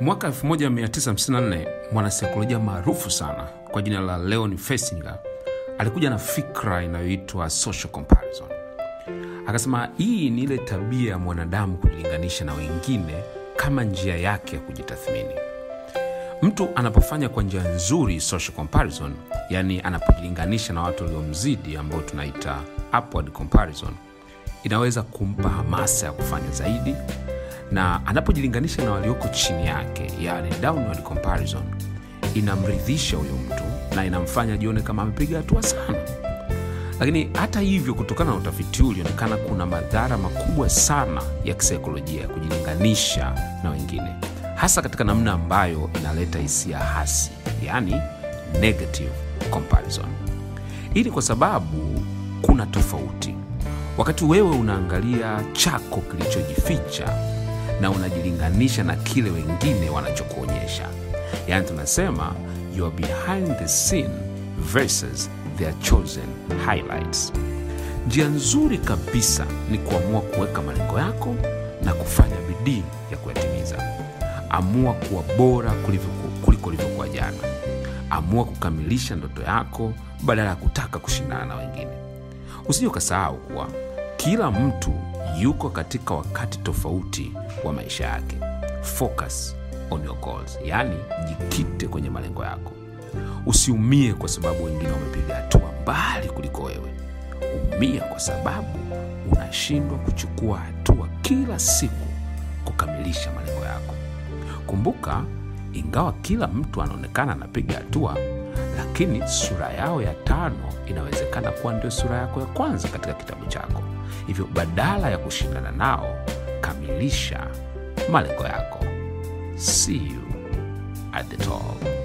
Mwaka 1954 mwanasaikolojia maarufu sana kwa jina la Leon Festinger alikuja na fikra inayoitwa social comparison. Akasema hii ni ile tabia ya mwanadamu kujilinganisha na wengine kama njia yake ya kujitathmini. Mtu anapofanya kwa njia nzuri social comparison, yani anapojilinganisha na watu waliomzidi ambao tunaita upward comparison, inaweza kumpa hamasa ya kufanya zaidi, na anapojilinganisha na walioko chini yake, yani downward comparison, inamridhisha huyo mtu na inamfanya jione kama amepiga hatua sana. Lakini hata hivyo, kutokana na utafiti huu ulionekana kuna madhara makubwa sana ya kisaikolojia ya kujilinganisha na wengine, hasa katika namna ambayo inaleta hisia hasi, yani negative comparison. Hii ni kwa sababu kuna tofauti. Wakati wewe unaangalia chako kilichojificha na unajilinganisha na kile wengine wanachokuonyesha, yaani tunasema you are behind the scene versus their chosen highlights. Njia nzuri kabisa ni kuamua kuweka malengo yako na kufanya bidii ya kuyatimiza. Amua kuwa bora kuliko ulivyokuwa jana. Amua kukamilisha ndoto yako badala ya kutaka kushindana na wengine. Usije ukasahau kuwa kila mtu yuko katika wakati tofauti wa maisha yake. Focus on your goals, yaani jikite kwenye malengo yako. Usiumie kwa sababu wengine wamepiga hatua mbali kuliko wewe. Umia kwa sababu unashindwa kuchukua hatua kila siku kukamilisha malengo yako. Kumbuka, ingawa kila mtu anaonekana anapiga hatua, lakini sura yao ya tano inawezekana kuwa ndio sura yako ya kwanza katika kitabu chako. Hivyo badala ya kushindana nao, kamilisha malengo yako. See you at the top.